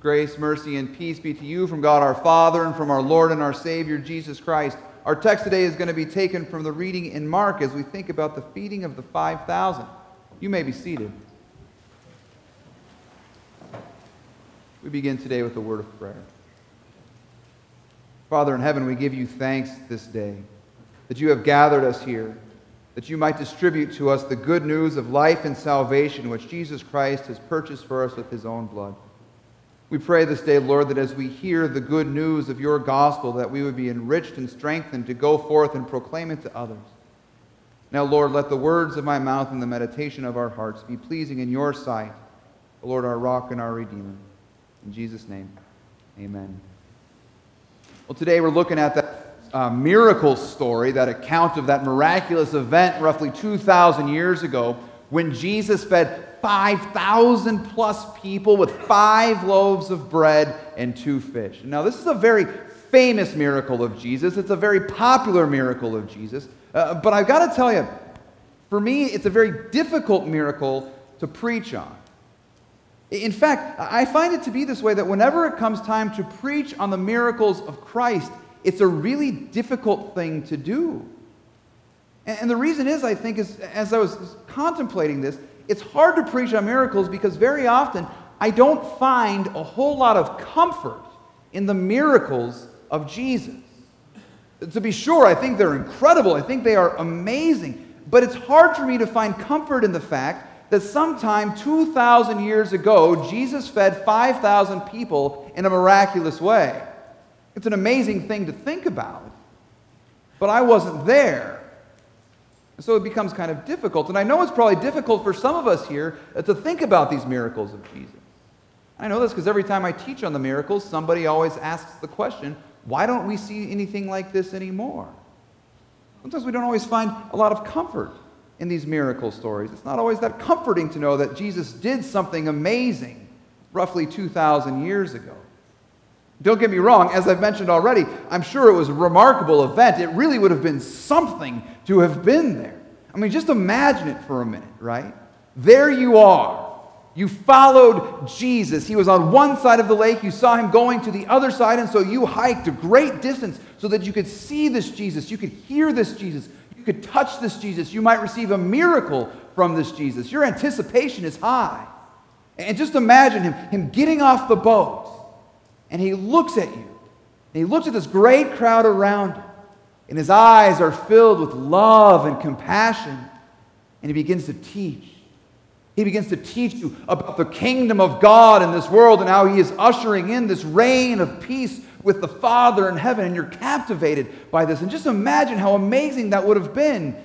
Grace, mercy, and peace be to you from God our Father and from our Lord and our Savior, Jesus Christ. Our text today is going to be taken from the reading in Mark as we think about the feeding of the 5,000. You may be seated. We begin today with a word of prayer. Father in heaven, we give you thanks this day that you have gathered us here, that you might distribute to us the good news of life and salvation which Jesus Christ has purchased for us with his own blood. We pray this day, Lord, that as we hear the good news of your gospel, that we would be enriched and strengthened to go forth and proclaim it to others. Now, Lord, let the words of my mouth and the meditation of our hearts be pleasing in your sight, O Lord, our rock and our redeemer. In Jesus' name, amen. Well, today we're looking at that uh, miracle story, that account of that miraculous event roughly 2,000 years ago when Jesus fed 5,000 plus people with five loaves of bread and two fish. Now, this is a very famous miracle of Jesus. It's a very popular miracle of Jesus. Uh, but I've got to tell you, for me, it's a very difficult miracle to preach on. In fact, I find it to be this way that whenever it comes time to preach on the miracles of Christ, it's a really difficult thing to do. And the reason is, I think, is as I was contemplating this, it's hard to preach on miracles because very often I don't find a whole lot of comfort in the miracles of Jesus. To be sure, I think they're incredible. I think they are amazing. But it's hard for me to find comfort in the fact that sometime 2,000 years ago, Jesus fed 5,000 people in a miraculous way. It's an amazing thing to think about. But I wasn't there. So it becomes kind of difficult. And I know it's probably difficult for some of us here uh, to think about these miracles of Jesus. I know this because every time I teach on the miracles, somebody always asks the question, why don't we see anything like this anymore? Sometimes we don't always find a lot of comfort in these miracle stories. It's not always that comforting to know that Jesus did something amazing roughly 2,000 years ago. Don't get me wrong, as I've mentioned already, I'm sure it was a remarkable event. It really would have been something to have been there. I mean, just imagine it for a minute, right? There you are. You followed Jesus. He was on one side of the lake. You saw him going to the other side, and so you hiked a great distance so that you could see this Jesus. You could hear this Jesus. You could touch this Jesus. You might receive a miracle from this Jesus. Your anticipation is high. And just imagine him, him getting off the boat and he looks at you. And he looks at this great crowd around him. And his eyes are filled with love and compassion. And he begins to teach. He begins to teach you about the kingdom of God in this world and how he is ushering in this reign of peace with the Father in heaven. And you're captivated by this. And just imagine how amazing that would have been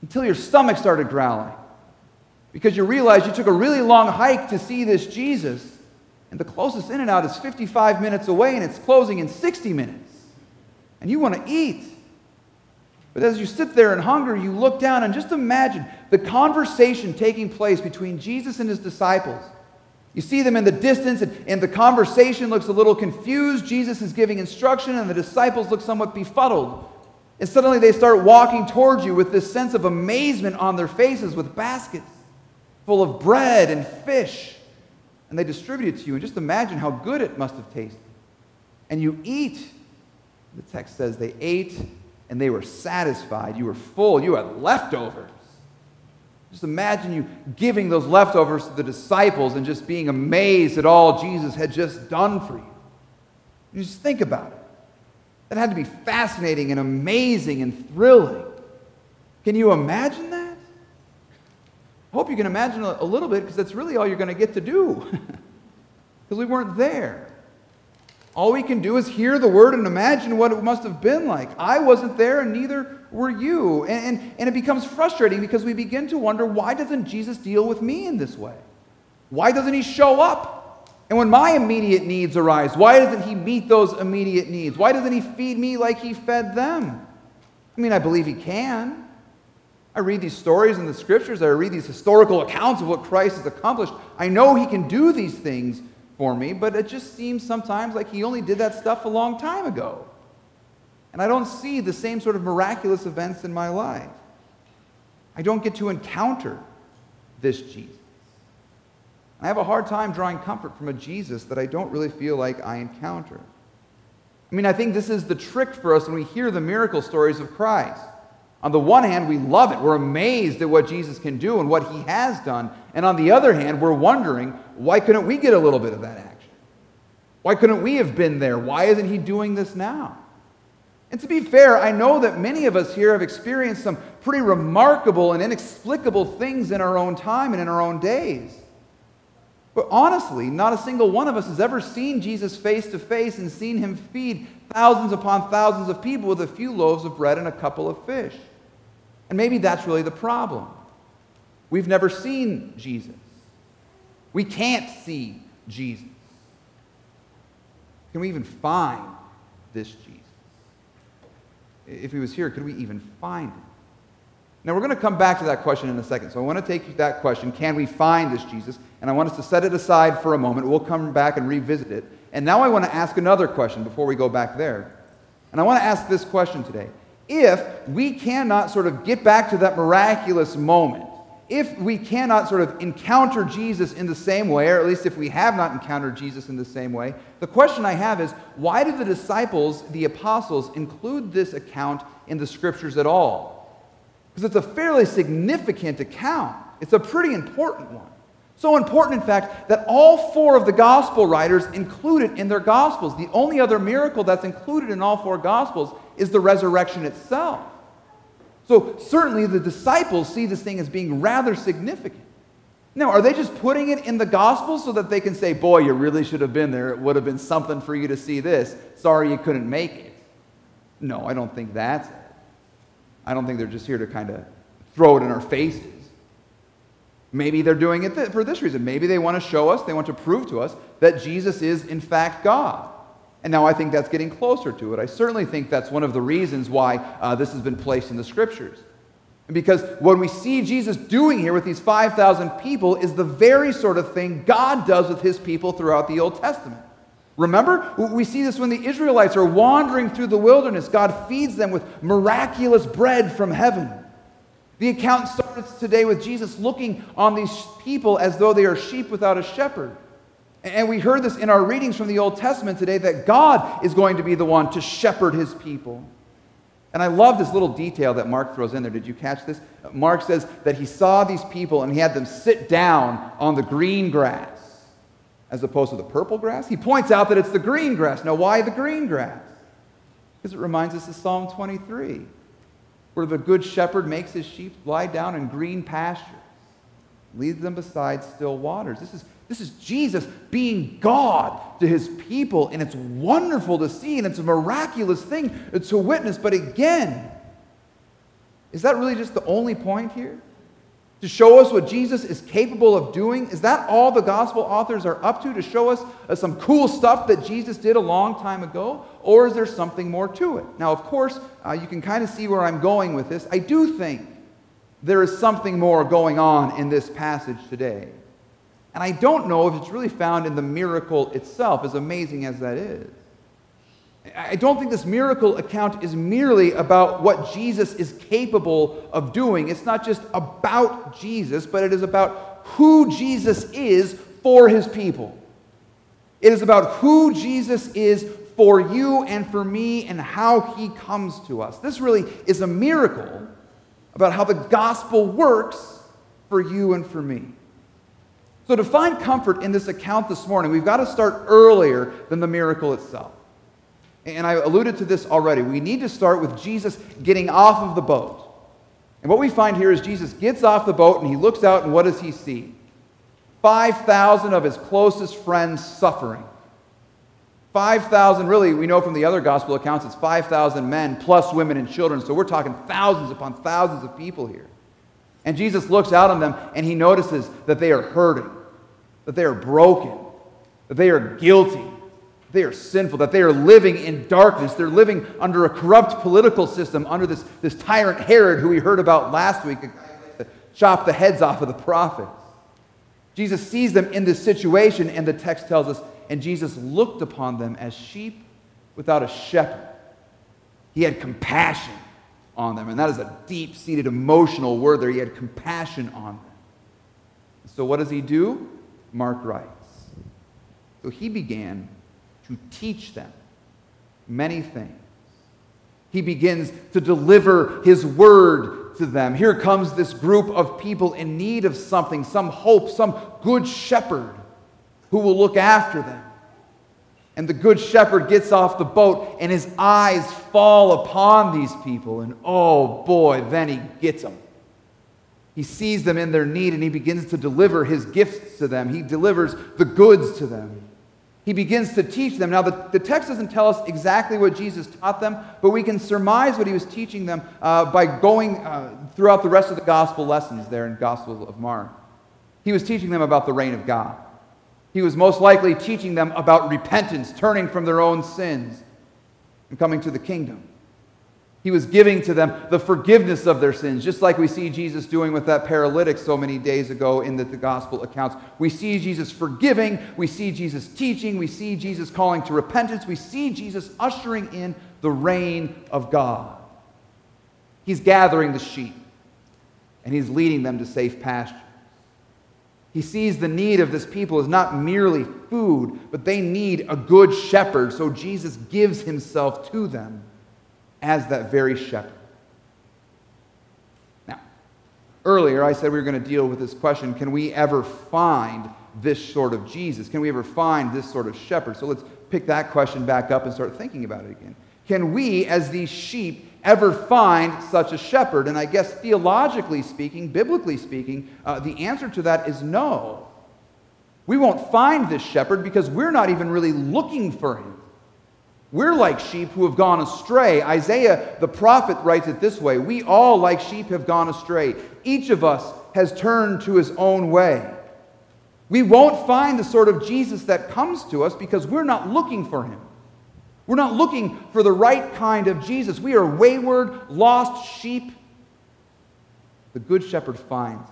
until your stomach started growling. Because you realize you took a really long hike to see this Jesus and the closest In and Out is 55 minutes away and it's closing in 60 minutes. And you want to eat. But as you sit there in hunger, you look down and just imagine the conversation taking place between Jesus and his disciples. You see them in the distance, and, and, the conversation looks a little confused. Jesus is giving instruction, and the disciples look somewhat befuddled. And suddenly they start walking towards you with this sense of amazement on their faces with baskets full of bread and fish and they distribute it to you. And just imagine how good it must have tasted. And you eat. The text says they ate and they were satisfied. You were full. You had leftovers. Just imagine you giving those leftovers to the disciples and just being amazed at all Jesus had just done for you. You just think about it. That had to be fascinating and amazing and thrilling. Can you imagine that? I hope you can imagine a, little bit because that's really all you're going to get to do because we weren't there. All we can do is hear the word and imagine what it must have been like. I wasn't there, and neither were you. And, and, and, it becomes frustrating because we begin to wonder why doesn't Jesus deal with me in this way? Why doesn't he show up? And when my immediate needs arise, why doesn't he meet those immediate needs? Why doesn't he feed me like he fed them? I mean, I believe he can. I read these stories in the scriptures, I read these historical accounts of what Christ has accomplished. I know he can do these things for me, but it just seems sometimes like he only did that stuff a long time ago. And I don't see the same sort of miraculous events in my life. I don't get to encounter this Jesus. I have a hard time drawing comfort from a Jesus that I don't really feel like I encounter. I mean, I think this is the trick for us when we hear the miracle stories of Christ. On the one hand, we love it. We're amazed at what Jesus can do and what he has done. And on the other hand, we're wondering, why couldn't we get a little bit of that action? Why couldn't we have been there? Why isn't he doing this now? And to be fair, I know that many of us here have experienced some pretty remarkable and inexplicable things in our own time and in our own days. But honestly, not a single one of us has ever seen Jesus face to face and seen him feed thousands upon thousands of people with a few loaves of bread and a couple of fish. And maybe that's really the problem. We've never seen Jesus. We can't see Jesus. Can we even find this Jesus? If he was here, could we even find him? Now, we're going to come back to that question in a second. So I want to take that question can we find this Jesus? And I want us to set it aside for a moment. We'll come back and revisit it. And now I want to ask another question before we go back there. And I want to ask this question today. If we cannot sort of get back to that miraculous moment, if we cannot sort of encounter Jesus in the same way, or at least if we have not encountered Jesus in the same way, the question I have is why did the disciples, the apostles, include this account in the scriptures at all? Because it's a fairly significant account. It's a pretty important one. So important, in fact, that all four of the gospel writers include it in their gospels. The only other miracle that's included in all four gospels is the resurrection itself. So certainly the disciples see this thing as being rather significant. Now, are they just putting it in the gospel so that they can say, boy, you really should have been there? It would have been something for you to see this. Sorry you couldn't make it. No, I don't think that's it. I don't think they're just here to kind of throw it in our faces. Maybe they're doing it for this reason. Maybe they want to show us, they want to prove to us that Jesus is, in fact, God. And now I think that's getting closer to it. I certainly think that's one of the reasons why uh, this has been placed in the scriptures. Because what we see Jesus doing here with these 5,000 people is the very sort of thing God does with his people throughout the Old Testament. Remember, we see this when the Israelites are wandering through the wilderness. God feeds them with miraculous bread from heaven. The account starts today with Jesus looking on these people as though they are sheep without a shepherd. And we heard this in our readings from the Old Testament today that God is going to be the one to shepherd his people. And I love this little detail that Mark throws in there. Did you catch this? Mark says that he saw these people and he had them sit down on the green grass as opposed to the purple grass? He points out that it's the green grass. Now, why the green grass? Because it reminds us of Psalm 23, where the good shepherd makes his sheep lie down in green pastures, leads them beside still waters. This is, this is Jesus being God to his people, and it's wonderful to see, and it's a miraculous thing to witness. But again, is that really just the only point here? to show us what Jesus is capable of doing? Is that all the gospel authors are up to, to show us uh, some cool stuff that Jesus did a long time ago? Or is there something more to it? Now, of course, uh, you can kind of see where I'm going with this. I do think there is something more going on in this passage today. And I don't know if it's really found in the miracle itself, as amazing as that is. I don't think this miracle account is merely about what Jesus is capable of doing. It's not just about Jesus, but it is about who Jesus is for his people. It is about who Jesus is for you and for me and how he comes to us. This really is a miracle about how the gospel works for you and for me. So, to find comfort in this account this morning, we've got to start earlier than the miracle itself. And I alluded to this already. We need to start with Jesus getting off of the boat. And what we find here is Jesus gets off the boat and he looks out, and what does he see? 5,000 of his closest friends suffering. 5,000, really, we know from the other gospel accounts, it's 5,000 men plus women and children. So we're talking thousands upon thousands of people here. And Jesus looks out on them and he notices that they are hurting, that they are broken, that they are guilty, they are sinful, that they are living in darkness. They're living under a corrupt political system, under this, this tyrant Herod, who we heard about last week, to chop the heads off of the prophets. Jesus sees them in this situation, and the text tells us, and Jesus looked upon them as sheep without a shepherd. He had compassion on them, and that is a deep seated emotional word there. He had compassion on them. So, what does he do? Mark writes. So he began to teach them many things. He begins to deliver his word to them. Here comes this group of people in need of something, some hope, some good shepherd who will look after them. And the good shepherd gets off the boat, and his eyes fall upon these people. And oh boy, then he gets them. He sees them in their need, and he begins to deliver his gifts to them. He delivers the goods to them. He begins to teach them. Now, the, the text doesn't tell us exactly what Jesus taught them, but we can surmise what he was teaching them uh, by going uh, throughout the rest of the gospel lessons there in Gospel of Mark. He was teaching them about the reign of God. He was most likely teaching them about repentance, turning from their own sins, and coming to the kingdom. He was giving to them the forgiveness of their sins, just like we see Jesus doing with that paralytic so many days ago in the, the, gospel accounts. We see Jesus forgiving, we see Jesus teaching, we see Jesus calling to repentance, we see Jesus ushering in the reign of God. He's gathering the sheep, and he's leading them to safe pasture. He sees the need of this people as not merely food, but they need a good shepherd. So Jesus gives himself to them as that very shepherd. Now, earlier I said we were going to deal with this question can we ever find this sort of Jesus? Can we ever find this sort of shepherd? So let's pick that question back up and start thinking about it again. Can we, as these sheep, ever find such a shepherd? And I guess theologically speaking, biblically speaking, uh, the answer to that is no. We won't find this shepherd because we're not even really looking for him. We're like sheep who have gone astray. Isaiah the prophet writes it this way We all, like sheep, have gone astray. Each of us has turned to his own way. We won't find the sort of Jesus that comes to us because we're not looking for him. We're not looking for the right kind of Jesus. We are wayward, lost sheep. The Good Shepherd finds.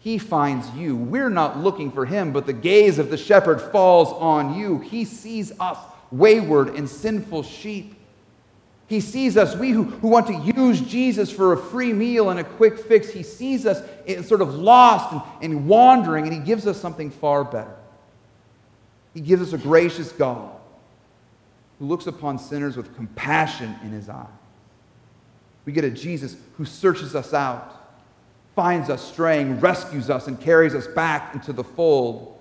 He finds you. We're not looking for him, but the gaze of the shepherd falls on you. He sees us, wayward and sinful sheep. He sees us, we who, who want to use Jesus for a free meal and a quick fix, he sees us sort of lost and, and wandering, and he gives us something far better. He gives us a gracious God who looks upon sinners with compassion in his eye. We get a Jesus who searches us out, finds us straying, rescues us, and carries us back into the fold.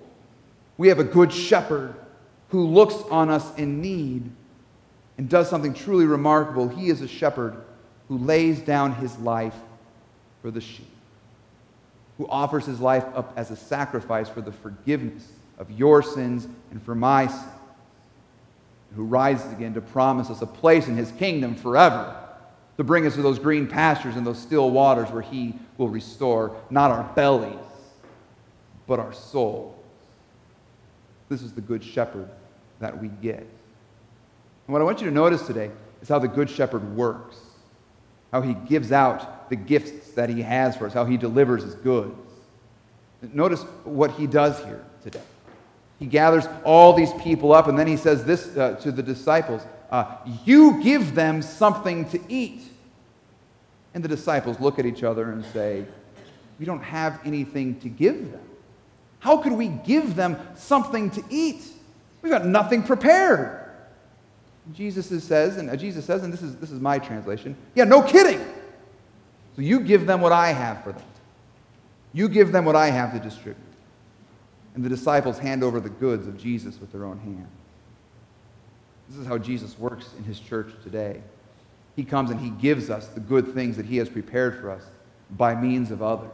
We have a good shepherd who looks on us in need and does something truly remarkable. He is a shepherd who lays down his life for the sheep, who offers his life up as a sacrifice for the forgiveness of your sins and for my sins who rises again to promise us a place in his kingdom forever, to bring us to those green pastures and those still waters where he will restore not our bellies, but our souls. This is the good shepherd that we get. And what I want you to notice today is how the good shepherd works, how he gives out the gifts that he has for us, how he delivers his goods. Notice what he does here today. He gathers all these people up, and then he says this uh, to the disciples uh, You give them something to eat. And the disciples look at each other and say, We don't have anything to give them. How could we give them something to eat? We've got nothing prepared. Jesus says, and uh, Jesus says, and this is, this is my translation, yeah, no kidding. So you give them what I have for them. You give them what I have to distribute and the disciples hand over the goods of Jesus with their own hands. This is how Jesus works in his church today. He comes and he gives us the good things that he has prepared for us by means of others.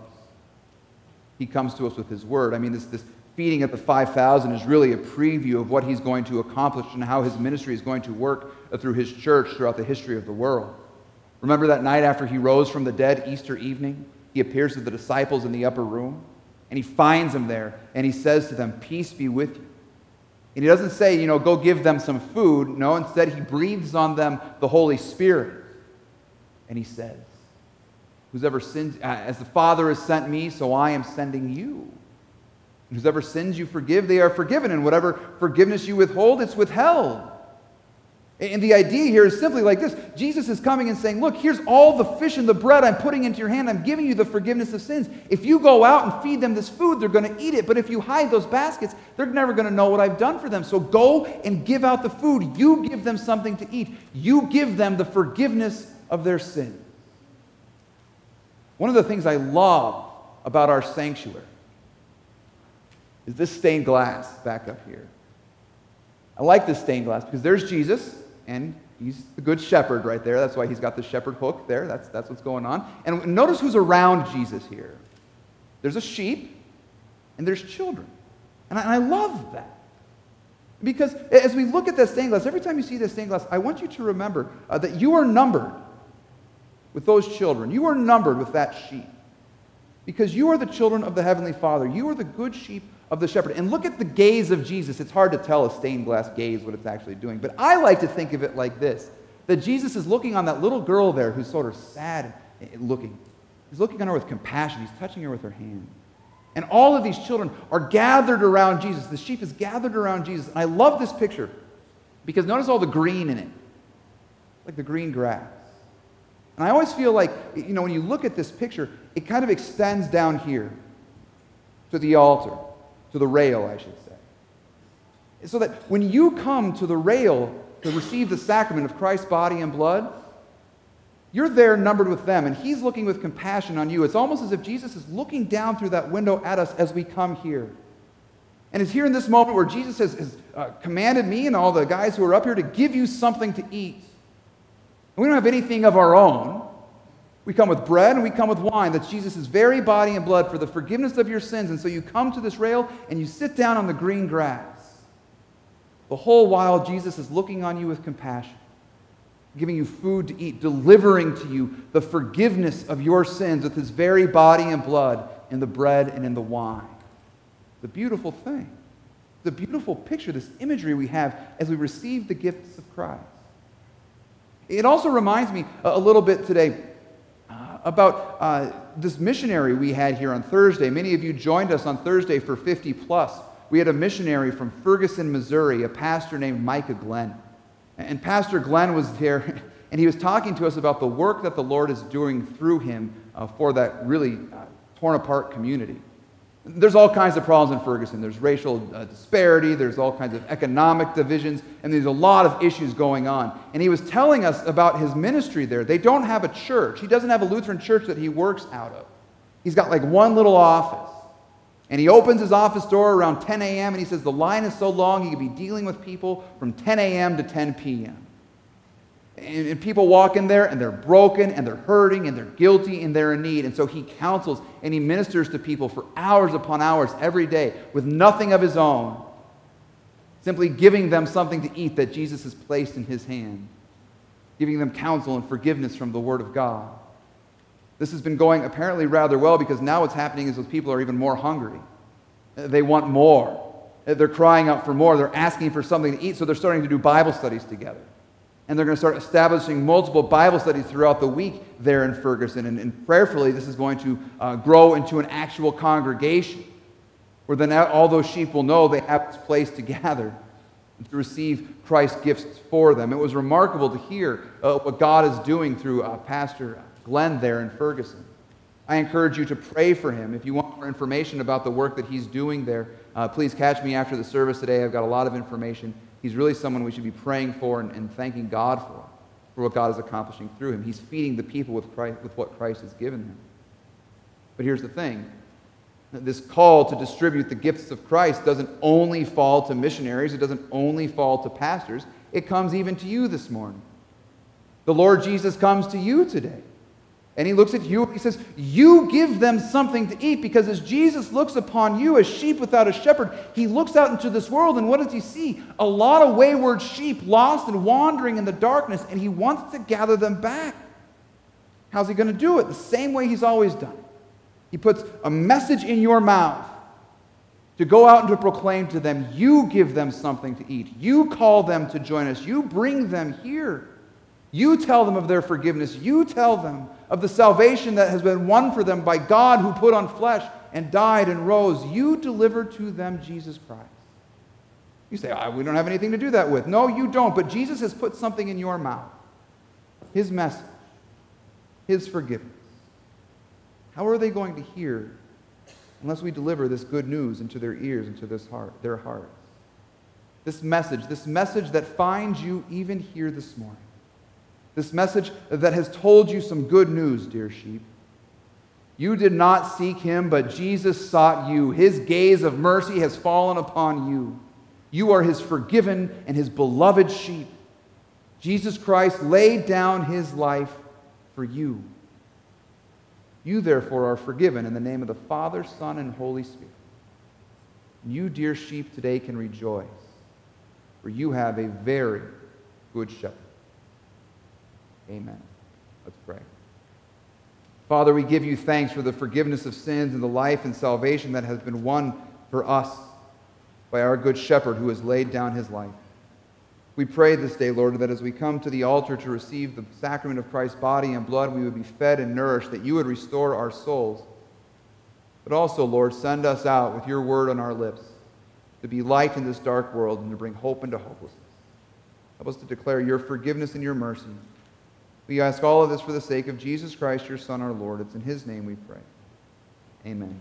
He comes to us with his word. I mean, this, this feeding at the 5,000 is really a preview of what he's going to accomplish and how his ministry is going to work through his church throughout the history of the world. Remember that night after he rose from the dead, Easter evening? He appears to the disciples in the upper room. And he finds them there and he says to them, Peace be with you. And he doesn't say, you know, go give them some food. No, instead, he breathes on them the Holy Spirit. And he says, Whoever sins, uh, as the Father has sent me, so I am sending you. Whoever sins you forgive, they are forgiven. And whatever forgiveness you withhold, it's withheld. And the idea here is simply like this Jesus is coming and saying, Look, here's all the fish and the bread I'm putting into your hand. I'm giving you the forgiveness of sins. If you go out and feed them this food, they're going to eat it. But if you hide those baskets, they're never going to know what I've done for them. So go and give out the food. You give them something to eat. You give them the forgiveness of their sin. One of the things I love about our sanctuary is this stained glass back up here. I like this stained glass because there's Jesus and he's the good shepherd right there. That's why he's got the shepherd hook there. That's, that's what's going on. And notice who's around Jesus here. There's a sheep, and there's children. And I, and I love that. Because as we look at that stained glass, every time you see this stained glass, I want you to remember uh, that you are numbered with those children. You are numbered with that sheep. Because you are the children of the Heavenly Father. You are the good sheep of the shepherd. And look at the gaze of Jesus. It's hard to tell a stained glass gaze what it's actually doing. But I like to think of it like this that Jesus is looking on that little girl there who's sort of sad eh, eh, looking. He's looking on her with compassion. He's touching her with her hand. And all of these children are gathered around Jesus. The sheep is gathered around Jesus. And I love this picture because notice all the green in it, like the green grass. And I always feel like, you know, when you look at this picture, it kind of extends down here to the altar to the rail, I should say. So that when you come to the rail to receive the sacrament of Christ's body and blood, you're there numbered with them, and He's looking with compassion on you. It's almost as if Jesus is looking down through that window at us as we come here. And it's here in this moment where Jesus has, has uh, commanded me and all the guys who are up here to give you something to eat. We don't have anything of our own. We come with bread and we come with wine. That's Jesus' very body and blood for the forgiveness of your sins. And so you come to this rail and you sit down on the green grass. The whole while, Jesus is looking on you with compassion, giving you food to eat, delivering to you the forgiveness of your sins with his very body and blood in the bread and in the wine. The beautiful thing, the beautiful picture, this imagery we have as we receive the gifts of Christ. It also reminds me a little bit today about uh, this missionary we had here on Thursday. Many of you joined us on Thursday for 50 plus. We had a missionary from Ferguson, Missouri, a pastor named Micah Glenn. And Pastor Glenn was there, and he was talking to us about the work that the Lord is doing through him uh, for that really uh, torn apart community. There's all kinds of problems in Ferguson. There's racial uh, disparity, there's all kinds of economic divisions, and there's a lot of issues going on. And he was telling us about his ministry there. They don't have a church, he doesn't have a Lutheran church that he works out of. He's got like one little office. And he opens his office door around 10 a.m. and he says the line is so long he could be dealing with people from 10 a.m. to 10 p.m. And, and, people walk in there and they're broken and they're hurting and they're guilty and they're in need. And so he counsels and he ministers to people for hours upon hours every day with nothing of his own, simply giving them something to eat that Jesus has placed in his hand, giving them counsel and forgiveness from the Word of God. This has been going apparently rather well because now what's happening is those people are even more hungry. They want more. They're crying out for more. They're asking for something to eat, so they're starting to do Bible studies together. And they're going to start establishing multiple Bible studies throughout the week there in Ferguson. And, and prayerfully, this is going to uh, grow into an actual congregation where then all those sheep will know they have this place to gather and to receive Christ's gifts for them. It was remarkable to hear uh, what God is doing through uh, Pastor Glenn there in Ferguson. I encourage you to pray for him. If you want more information about the work that he's doing there, uh, please catch me after the service today. I've got a lot of information He's really someone we should be praying for and, and thanking God for, for what God is accomplishing through him. He's feeding the people with, Christ, with what Christ has given him. But here's the thing this call to distribute the gifts of Christ doesn't only fall to missionaries, it doesn't only fall to pastors, it comes even to you this morning. The Lord Jesus comes to you today. And he looks at you and he says, You give them something to eat because as Jesus looks upon you as sheep without a shepherd, he looks out into this world and what does he see? A lot of wayward sheep lost and wandering in the darkness, and he wants to gather them back. How's he going to do it? The same way he's always done. He puts a message in your mouth to go out and to proclaim to them, You give them something to eat. You call them to join us. You bring them here. You tell them of their forgiveness. You tell them of the salvation that has been won for them by God who put on flesh and died and rose. You deliver to them Jesus Christ. You say, oh, we don't have anything to do that with. No, you don't, but Jesus has put something in your mouth His message, His forgiveness. How are they going to hear unless we deliver this good news into their ears, into this heart, their hearts? This message, this message that finds you even here this morning. This message that has told you some good news, dear sheep. You did not seek him, but Jesus sought you. His gaze of mercy has fallen upon you. You are his forgiven and his beloved sheep. Jesus Christ laid down his life for you. You, therefore, are forgiven in the name of the Father, Son, and Holy Spirit. You, dear sheep, today can rejoice, for you have a very good shepherd. Amen. Let's pray. Father, we give you thanks for the forgiveness of sins and the life and salvation that has been won for us by our good shepherd who has laid down his life. We pray this day, Lord, that as we come to the altar to receive the sacrament of Christ's body and blood, we would be fed and nourished, that you would restore our souls. But also, Lord, send us out with your word on our lips to be light in this dark world and to bring hope into hopelessness. Help us to declare your forgiveness and your mercy. We ask all of this for the sake of Jesus Christ, your Son, our Lord. It's in his name we pray. Amen.